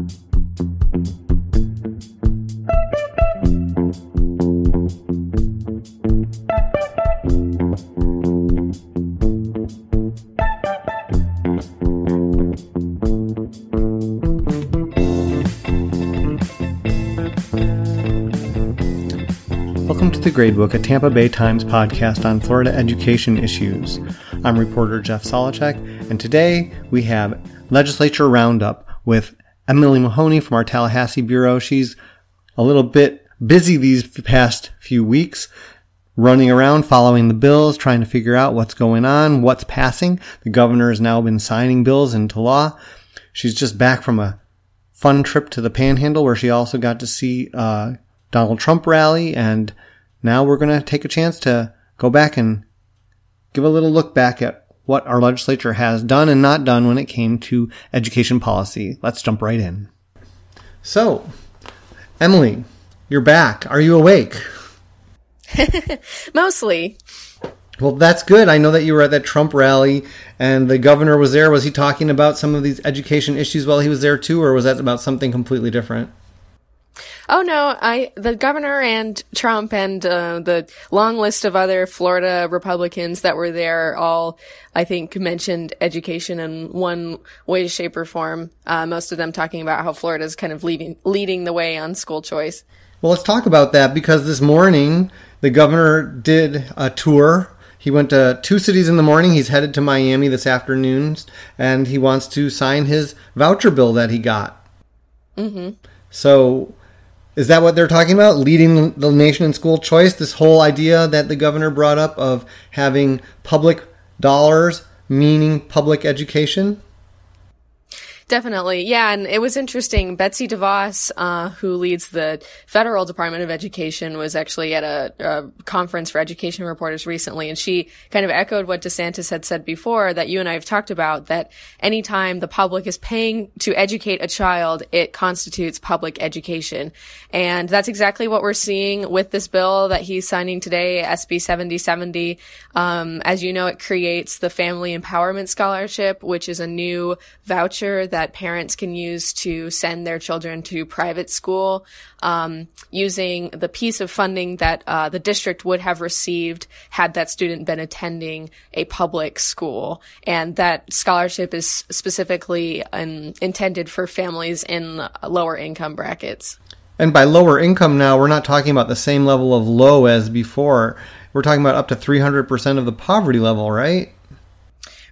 Welcome to the Gradebook, a Tampa Bay Times podcast on Florida education issues. I'm reporter Jeff Solochek, and today we have Legislature Roundup with Emily Mahoney from our Tallahassee Bureau. She's a little bit busy these past few weeks, running around following the bills, trying to figure out what's going on, what's passing. The governor has now been signing bills into law. She's just back from a fun trip to the Panhandle where she also got to see uh, Donald Trump rally. And now we're going to take a chance to go back and give a little look back at what our legislature has done and not done when it came to education policy. Let's jump right in. So, Emily, you're back. Are you awake? Mostly. Well, that's good. I know that you were at that Trump rally and the governor was there. Was he talking about some of these education issues while he was there too, or was that about something completely different? Oh no, I the governor and Trump and uh, the long list of other Florida Republicans that were there all, I think, mentioned education in one way, shape, or form. Uh, most of them talking about how Florida is kind of leading leading the way on school choice. Well, let's talk about that because this morning the governor did a tour. He went to two cities in the morning. He's headed to Miami this afternoon, and he wants to sign his voucher bill that he got. Mm-hmm. So is that what they're talking about? Leading the nation in school choice? This whole idea that the governor brought up of having public dollars meaning public education? Definitely. Yeah. And it was interesting. Betsy DeVos, uh, who leads the federal Department of Education, was actually at a, a, conference for education reporters recently. And she kind of echoed what DeSantis had said before that you and I have talked about that anytime the public is paying to educate a child, it constitutes public education. And that's exactly what we're seeing with this bill that he's signing today, SB 7070. Um, as you know, it creates the Family Empowerment Scholarship, which is a new voucher that that parents can use to send their children to private school um, using the piece of funding that uh, the district would have received had that student been attending a public school. And that scholarship is specifically um, intended for families in lower income brackets. And by lower income now, we're not talking about the same level of low as before. We're talking about up to 300% of the poverty level, right?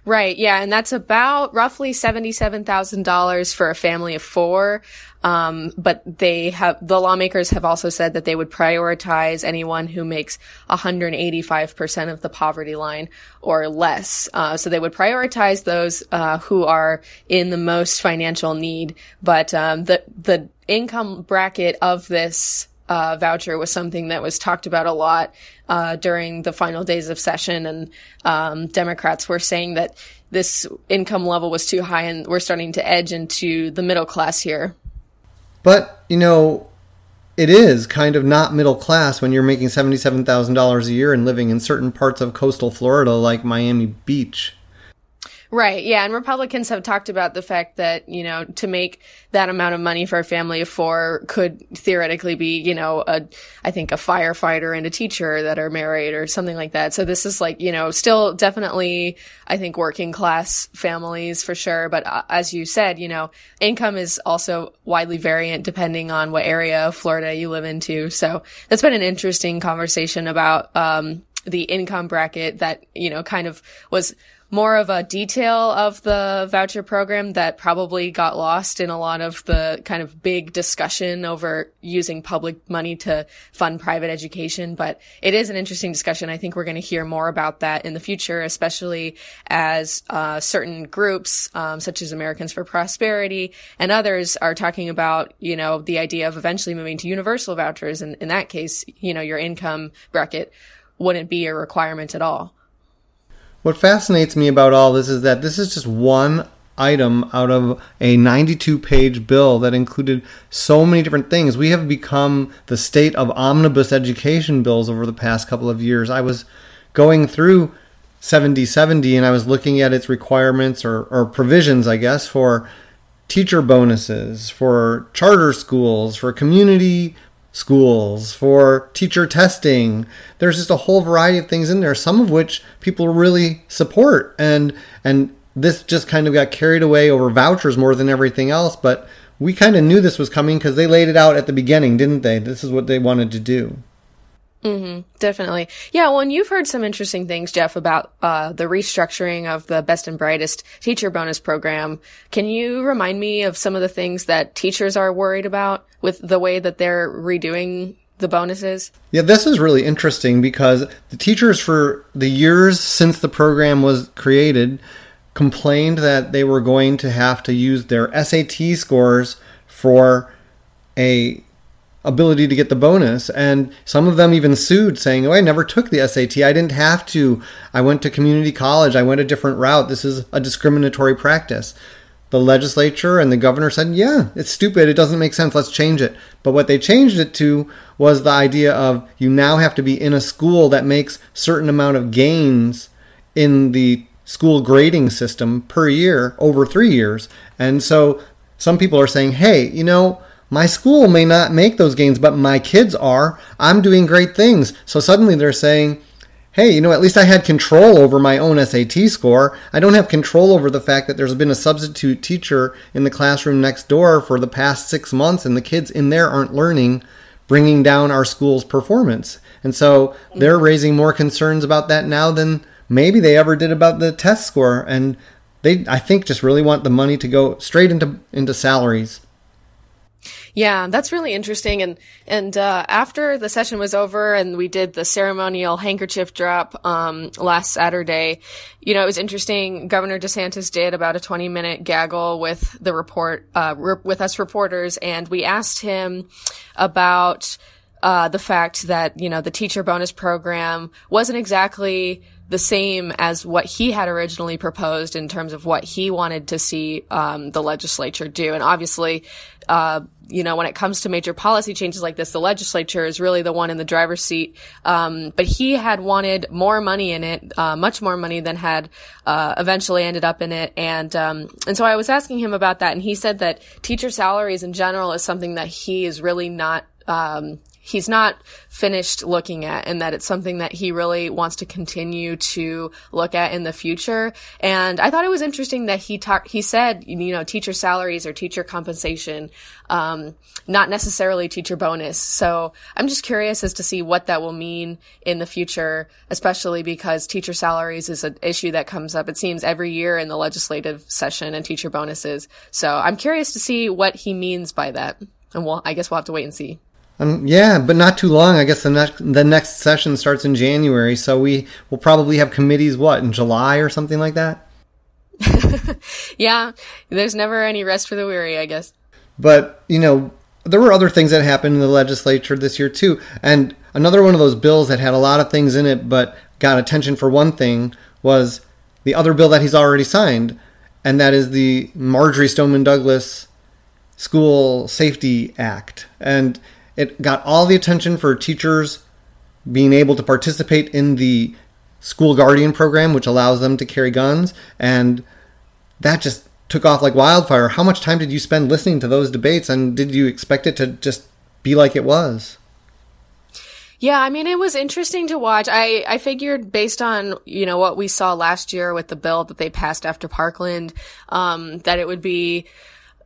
Right. Yeah. And that's about roughly $77,000 for a family of four. Um, but they have, the lawmakers have also said that they would prioritize anyone who makes 185% of the poverty line or less. Uh, so they would prioritize those, uh, who are in the most financial need. But, um, the, the income bracket of this, uh, voucher was something that was talked about a lot uh, during the final days of session, and um, Democrats were saying that this income level was too high, and we're starting to edge into the middle class here. But you know, it is kind of not middle class when you're making seventy-seven thousand dollars a year and living in certain parts of coastal Florida, like Miami Beach. Right. Yeah. And Republicans have talked about the fact that, you know, to make that amount of money for a family of four could theoretically be, you know, a, I think a firefighter and a teacher that are married or something like that. So this is like, you know, still definitely, I think working class families for sure. But uh, as you said, you know, income is also widely variant depending on what area of Florida you live into. So that's been an interesting conversation about, um, the income bracket that, you know, kind of was more of a detail of the voucher program that probably got lost in a lot of the kind of big discussion over using public money to fund private education. But it is an interesting discussion. I think we're going to hear more about that in the future, especially as uh, certain groups, um, such as Americans for Prosperity and others, are talking about, you know, the idea of eventually moving to universal vouchers. And in that case, you know, your income bracket wouldn't be a requirement at all. What fascinates me about all this is that this is just one item out of a 92 page bill that included so many different things. We have become the state of omnibus education bills over the past couple of years. I was going through 7070 and I was looking at its requirements or, or provisions, I guess, for teacher bonuses, for charter schools, for community schools, for teacher testing. There's just a whole variety of things in there, some of which people really support. And and this just kind of got carried away over vouchers more than everything else, but we kind of knew this was coming because they laid it out at the beginning, didn't they? This is what they wanted to do. Mm-hmm, definitely. Yeah. Well, and you've heard some interesting things, Jeff, about uh, the restructuring of the Best and Brightest teacher bonus program. Can you remind me of some of the things that teachers are worried about with the way that they're redoing the bonuses? Yeah, this is really interesting because the teachers for the years since the program was created complained that they were going to have to use their SAT scores for a ability to get the bonus and some of them even sued saying oh i never took the sat i didn't have to. I went to community college. I went a different route. This is a discriminatory practice. The legislature and the governor said yeah it's stupid. It doesn't make sense. Let's change it. But what they changed it to was the idea of you now have to be in a school that makes certain amount of gains in the school grading system per year over three years. And so some people are saying hey you know my school may not make those gains, but my kids are. I'm doing great things. So suddenly they're saying, hey, you know, at least I had control over my own SAT score. I don't have control over the fact that there's been a substitute teacher in the classroom next door for the past six months and the kids in there aren't learning, bringing down our school's performance. And so they're raising more concerns about that now than maybe they ever did about the test score. And they, I think, just really want the money to go straight into, into salaries. Yeah, that's really interesting. And and uh, after the session was over and we did the ceremonial handkerchief drop um, last Saturday, you know, it was interesting. Governor DeSantis did about a twenty minute gaggle with the report uh, re- with us reporters, and we asked him about uh, the fact that you know the teacher bonus program wasn't exactly the same as what he had originally proposed in terms of what he wanted to see um, the legislature do. And obviously, uh, you know, when it comes to major policy changes like this, the legislature is really the one in the driver's seat. Um, but he had wanted more money in it, uh, much more money than had uh, eventually ended up in it. And um, and so I was asking him about that, and he said that teacher salaries in general is something that he is really not um, he's not finished looking at and that it's something that he really wants to continue to look at in the future. And I thought it was interesting that he talked, he said, you know, teacher salaries or teacher compensation, um, not necessarily teacher bonus. So I'm just curious as to see what that will mean in the future, especially because teacher salaries is an issue that comes up, it seems, every year in the legislative session and teacher bonuses. So I'm curious to see what he means by that. And we'll, I guess we'll have to wait and see. Um, yeah, but not too long. I guess the next the next session starts in January, so we will probably have committees what in July or something like that. yeah, there's never any rest for the weary, I guess. But you know, there were other things that happened in the legislature this year too, and another one of those bills that had a lot of things in it, but got attention for one thing was the other bill that he's already signed, and that is the Marjory Stoneman Douglas School Safety Act, and it got all the attention for teachers being able to participate in the school guardian program, which allows them to carry guns. And that just took off like wildfire. How much time did you spend listening to those debates? And did you expect it to just be like it was? Yeah, I mean, it was interesting to watch. I, I figured based on, you know, what we saw last year with the bill that they passed after Parkland, um, that it would be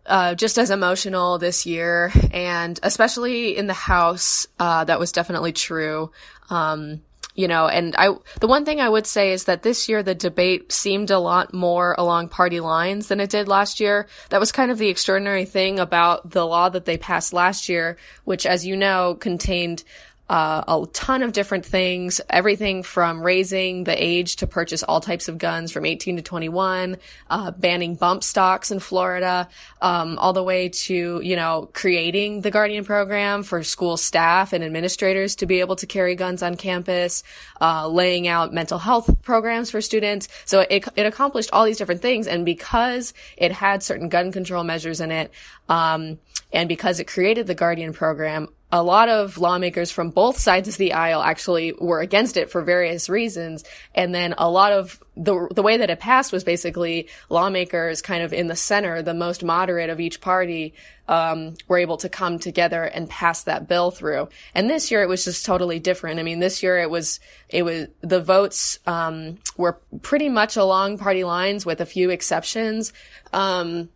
uh, just as emotional this year, and especially in the house, uh, that was definitely true. Um, you know, and I, the one thing I would say is that this year the debate seemed a lot more along party lines than it did last year. That was kind of the extraordinary thing about the law that they passed last year, which, as you know, contained uh, a ton of different things, everything from raising the age to purchase all types of guns from 18 to 21, uh, banning bump stocks in Florida, um, all the way to, you know, creating the Guardian program for school staff and administrators to be able to carry guns on campus, uh, laying out mental health programs for students. So it, it accomplished all these different things. And because it had certain gun control measures in it, um, and because it created the Guardian program, a lot of lawmakers from both sides of the aisle actually were against it for various reasons. And then a lot of the, the way that it passed was basically lawmakers kind of in the center, the most moderate of each party, um, were able to come together and pass that bill through. And this year it was just totally different. I mean, this year it was, it was, the votes, um, were pretty much along party lines with a few exceptions. Um,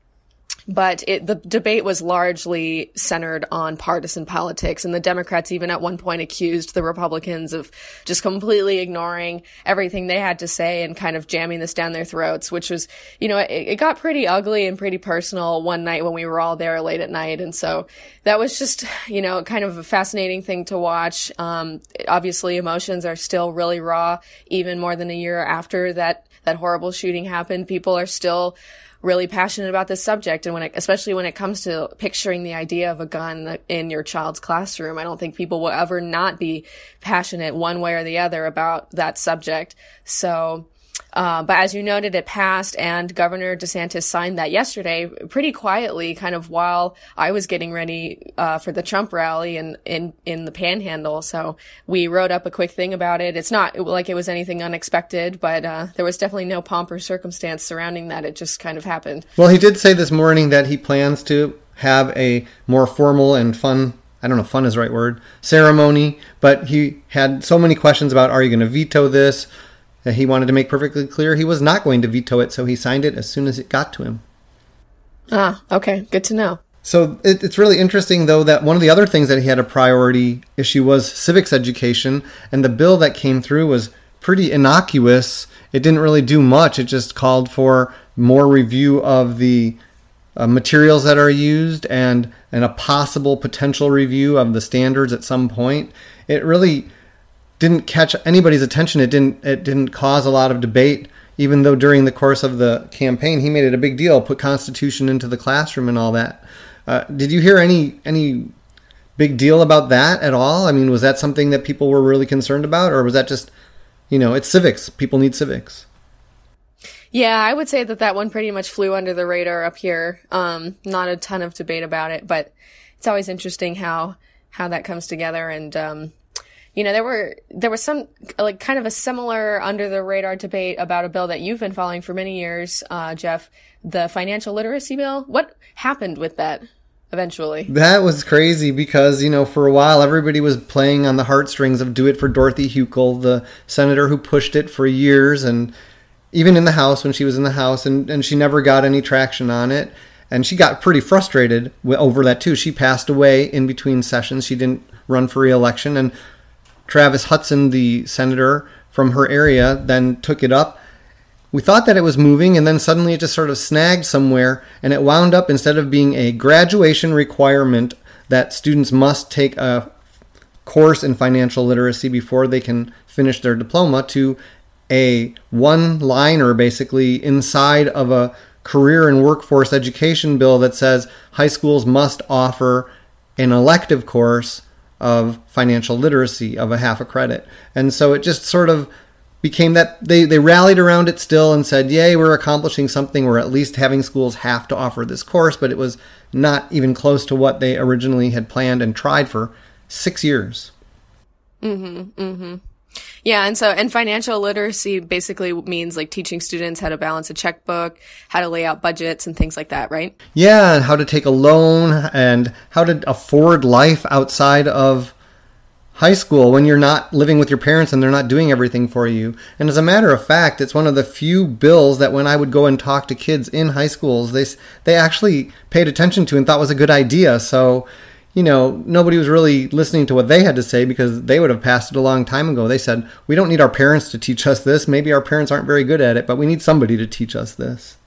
but it, the debate was largely centered on partisan politics. And the Democrats even at one point accused the Republicans of just completely ignoring everything they had to say and kind of jamming this down their throats, which was, you know, it, it got pretty ugly and pretty personal one night when we were all there late at night. And so that was just, you know, kind of a fascinating thing to watch. Um, obviously emotions are still really raw, even more than a year after that, that horrible shooting happened. People are still, really passionate about this subject. And when it, especially when it comes to picturing the idea of a gun in your child's classroom, I don't think people will ever not be passionate one way or the other about that subject. So, uh, but as you noted, it passed, and Governor DeSantis signed that yesterday, pretty quietly, kind of while I was getting ready uh, for the Trump rally in, in in the Panhandle. So we wrote up a quick thing about it. It's not like it was anything unexpected, but uh, there was definitely no pomp or circumstance surrounding that. It just kind of happened. Well, he did say this morning that he plans to have a more formal and fun I don't know, fun is the right word, ceremony, but he had so many questions about are you going to veto this? He wanted to make perfectly clear he was not going to veto it, so he signed it as soon as it got to him. Ah, okay. Good to know. So it, it's really interesting, though, that one of the other things that he had a priority issue was civics education, and the bill that came through was pretty innocuous. It didn't really do much. It just called for more review of the uh, materials that are used and and a possible potential review of the standards at some point. It really didn't catch anybody's attention. It didn't it didn't cause a lot of debate. Even though during the course of the campaign he made it a big deal, put Constitution into the classroom and all that. Uh, did you hear any any big deal about that at all? I mean, was that something that people were really concerned about, or was that just, you know, it's civics. People need civics. Yeah, I would say that that one pretty much flew under the radar up here. Um, not a ton of debate about it, but it's always interesting how how that comes together and um, you know, there were there was some like kind of a similar under the radar debate about a bill that you've been following for many years, uh, Jeff, the financial literacy bill. What happened with that? Eventually, that was crazy because you know for a while everybody was playing on the heartstrings of "Do It for Dorothy Hukill," the senator who pushed it for years, and even in the House when she was in the House, and, and she never got any traction on it and she got pretty frustrated over that too. She passed away in between sessions. She didn't run for reelection, and Travis Hutson, the senator from her area, then took it up. We thought that it was moving, and then suddenly it just sort of snagged somewhere, and it wound up instead of being a graduation requirement that students must take a course in financial literacy before they can finish their diploma to a one liner basically inside of a career and workforce education bill that says high schools must offer an elective course of financial literacy of a half a credit. And so it just sort of became that they, they rallied around it still and said, Yay, we're accomplishing something. We're at least having schools have to offer this course, but it was not even close to what they originally had planned and tried for six years. Mm-hmm. Mm-hmm. Yeah, and so and financial literacy basically means like teaching students how to balance a checkbook, how to lay out budgets and things like that, right? Yeah, and how to take a loan and how to afford life outside of high school when you're not living with your parents and they're not doing everything for you. And as a matter of fact, it's one of the few bills that when I would go and talk to kids in high schools, they they actually paid attention to and thought was a good idea. So you know, nobody was really listening to what they had to say because they would have passed it a long time ago. They said, we don't need our parents to teach us this. Maybe our parents aren't very good at it, but we need somebody to teach us this.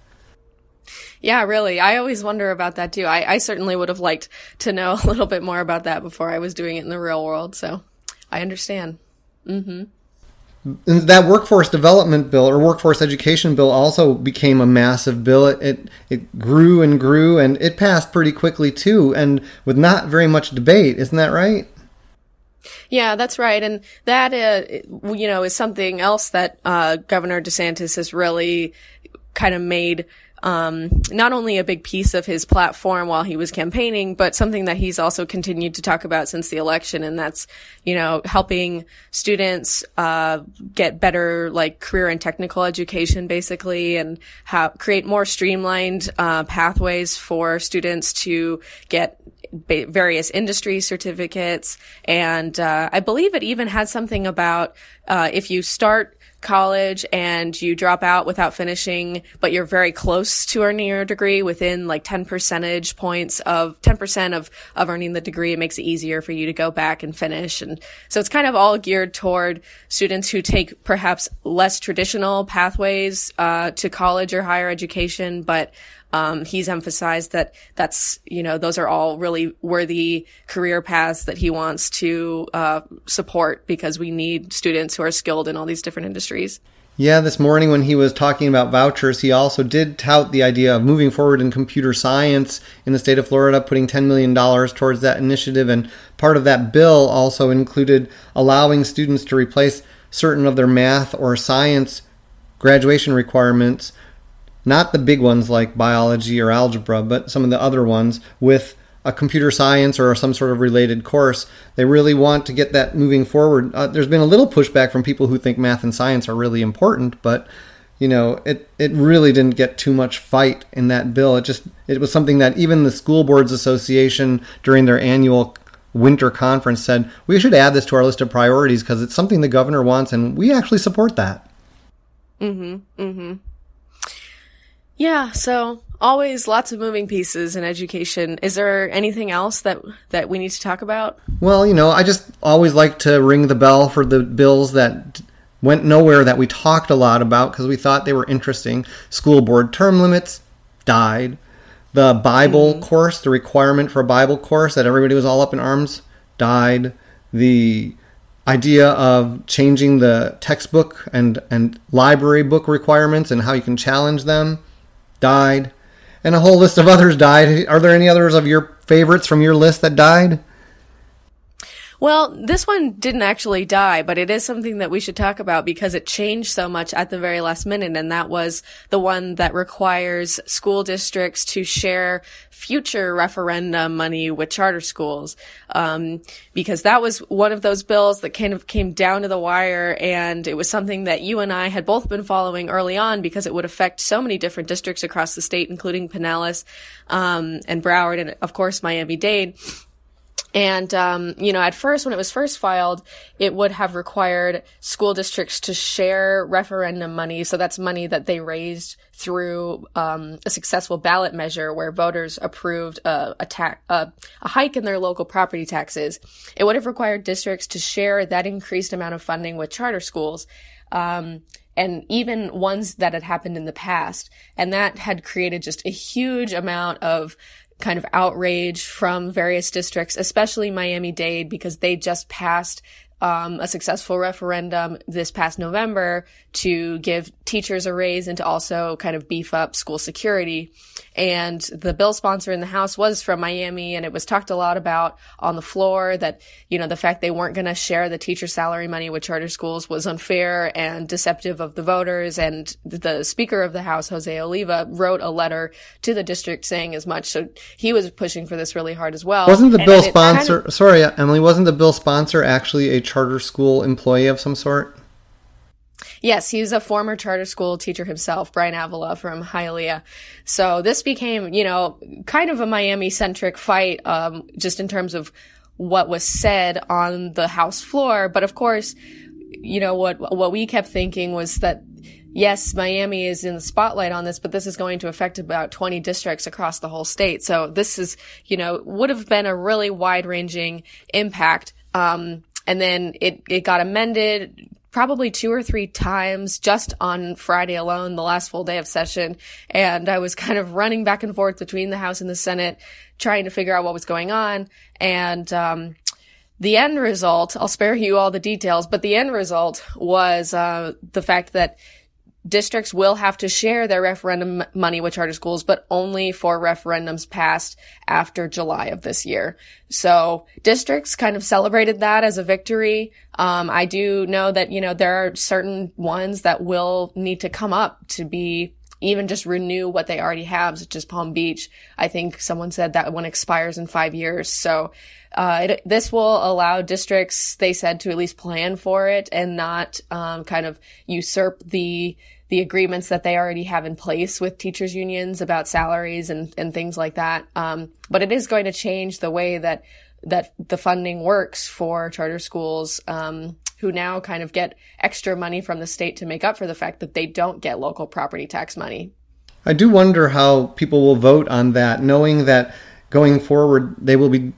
Yeah, really. I always wonder about that too. I, I certainly would have liked to know a little bit more about that before I was doing it in the real world. So I understand. Mm-hmm that workforce development bill or workforce education bill also became a massive bill. It, it, it grew and grew and it passed pretty quickly too, and with not very much debate. Isn't that right? Yeah, that's right, and that uh, you know is something else that uh, Governor DeSantis has really kind of made um, not only a big piece of his platform while he was campaigning, but something that he's also continued to talk about since the election. And that's, you know, helping students, uh, get better, like career and technical education, basically, and how, create more streamlined, uh, pathways for students to get various industry certificates. And, uh, I believe it even had something about, uh, if you start college and you drop out without finishing, but you're very close to earning your degree within like 10 percentage points of 10% of, of earning the degree. It makes it easier for you to go back and finish. And so it's kind of all geared toward students who take perhaps less traditional pathways, uh, to college or higher education, but um, he's emphasized that that's, you know, those are all really worthy career paths that he wants to uh, support because we need students who are skilled in all these different industries. Yeah, this morning when he was talking about vouchers, he also did tout the idea of moving forward in computer science in the state of Florida, putting $10 million towards that initiative. And part of that bill also included allowing students to replace certain of their math or science graduation requirements not the big ones like biology or algebra, but some of the other ones with a computer science or some sort of related course. They really want to get that moving forward. Uh, there's been a little pushback from people who think math and science are really important, but you know, it it really didn't get too much fight in that bill. It just it was something that even the school boards association during their annual winter conference said we should add this to our list of priorities because it's something the governor wants and we actually support that. Mhm. Mhm. Yeah, so always lots of moving pieces in education. Is there anything else that that we need to talk about? Well, you know, I just always like to ring the bell for the bills that went nowhere that we talked a lot about because we thought they were interesting. School board term limits died. The Bible mm-hmm. course, the requirement for a Bible course that everybody was all up in arms, died. The idea of changing the textbook and, and library book requirements and how you can challenge them died, and a whole list of others died. Are there any others of your favorites from your list that died? Well, this one didn't actually die, but it is something that we should talk about because it changed so much at the very last minute. And that was the one that requires school districts to share future referendum money with charter schools. Um, because that was one of those bills that kind of came down to the wire. And it was something that you and I had both been following early on because it would affect so many different districts across the state, including Pinellas, um, and Broward and of course Miami Dade. And, um, you know, at first, when it was first filed, it would have required school districts to share referendum money. So that's money that they raised through, um, a successful ballot measure where voters approved a, a, a hike in their local property taxes. It would have required districts to share that increased amount of funding with charter schools. Um, and even ones that had happened in the past. And that had created just a huge amount of kind of outrage from various districts, especially Miami Dade, because they just passed um, a successful referendum this past November to give teachers a raise and to also kind of beef up school security. And the bill sponsor in the House was from Miami, and it was talked a lot about on the floor that, you know, the fact they weren't going to share the teacher salary money with charter schools was unfair and deceptive of the voters. And the Speaker of the House, Jose Oliva, wrote a letter to the district saying as much. So he was pushing for this really hard as well. Wasn't the and bill sponsor, kind of, sorry, Emily, wasn't the bill sponsor actually a charter school employee of some sort? Yes, he's a former charter school teacher himself, Bryan Avila from Hialeah. So this became, you know, kind of a Miami centric fight, um, just in terms of what was said on the House floor. But of course, you know, what, what we kept thinking was that yes, Miami is in the spotlight on this, but this is going to affect about 20 districts across the whole state. So this is, you know, would have been a really wide ranging impact. Um, and then it, it got amended probably two or three times just on Friday alone, the last full day of session. And I was kind of running back and forth between the House and the Senate, trying to figure out what was going on. And, um, the end result, I'll spare you all the details, but the end result was, uh, the fact that districts will have to share their referendum money with charter schools, but only for referendums passed after July of this year. So districts kind of celebrated that as a victory. Um, I do know that, you know, there are certain ones that will need to come up to be even just renew what they already have, such as Palm Beach. I think someone said that one expires in five years. So, uh, it, this will allow districts, they said, to at least plan for it and not, um, kind of usurp the, the agreements that they already have in place with teachers unions about salaries and, and things like that. Um, but it is going to change the way that, that the funding works for charter schools. Um, who now kind of get extra money from the state to make up for the fact that they don't get local property tax money. I do wonder how people will vote on that, knowing that going forward they will be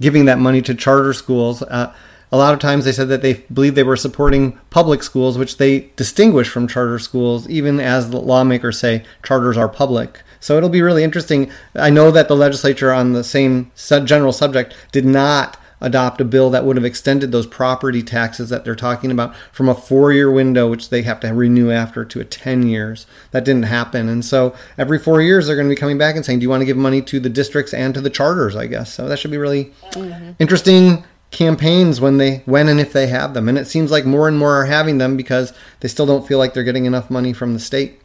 giving that money to charter schools. Uh, a lot of times they said that they believe they were supporting public schools, which they distinguish from charter schools, even as the lawmakers say charters are public. So it'll be really interesting. I know that the legislature on the same general subject did not adopt a bill that would have extended those property taxes that they're talking about from a four year window, which they have to renew after, to a 10 years. That didn't happen. And so every four years, they're going to be coming back and saying, Do you want to give money to the districts and to the charters, I guess? So that should be really mm-hmm. interesting campaigns when they when and if they have them and it seems like more and more are having them because they still don't feel like they're getting enough money from the state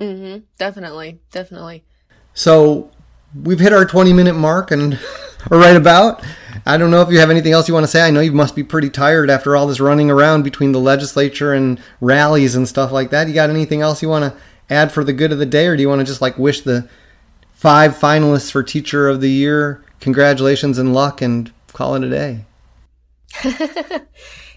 mm-hmm definitely definitely so we've hit our 20 minute mark and or right about. I don't know if you have anything else you want to say. I know you must be pretty tired after all this running around between the legislature and rallies and stuff like that. You got anything else you want to add for the good of the day, or do you want to just like wish the five finalists for Teacher of the Year congratulations and luck and call it a day?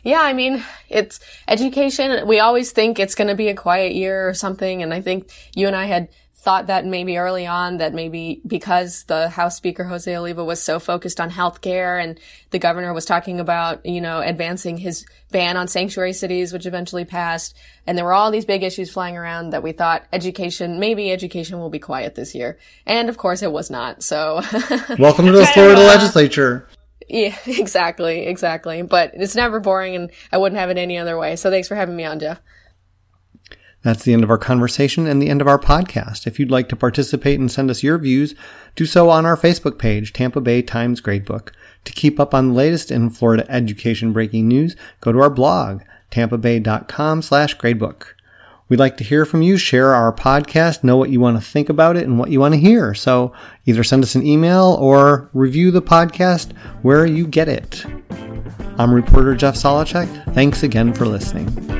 yeah, I mean, it's education. We always think it's going to be a quiet year or something. And I think you and I had thought that maybe early on that maybe because the House Speaker Jose Oliva was so focused on healthcare and the governor was talking about, you know, advancing his ban on sanctuary cities, which eventually passed. And there were all these big issues flying around that we thought education, maybe education will be quiet this year. And of course it was not. So welcome to the Florida legislature. Yeah, exactly. Exactly. But it's never boring and I wouldn't have it any other way. So thanks for having me on, Jeff. That's the end of our conversation and the end of our podcast. If you'd like to participate and send us your views, do so on our Facebook page, Tampa Bay Times Gradebook. To keep up on the latest in Florida education breaking news, go to our blog, tampabay.com slash gradebook. We'd like to hear from you, share our podcast, know what you want to think about it and what you want to hear. So either send us an email or review the podcast where you get it. I'm reporter Jeff Solochek. Thanks again for listening.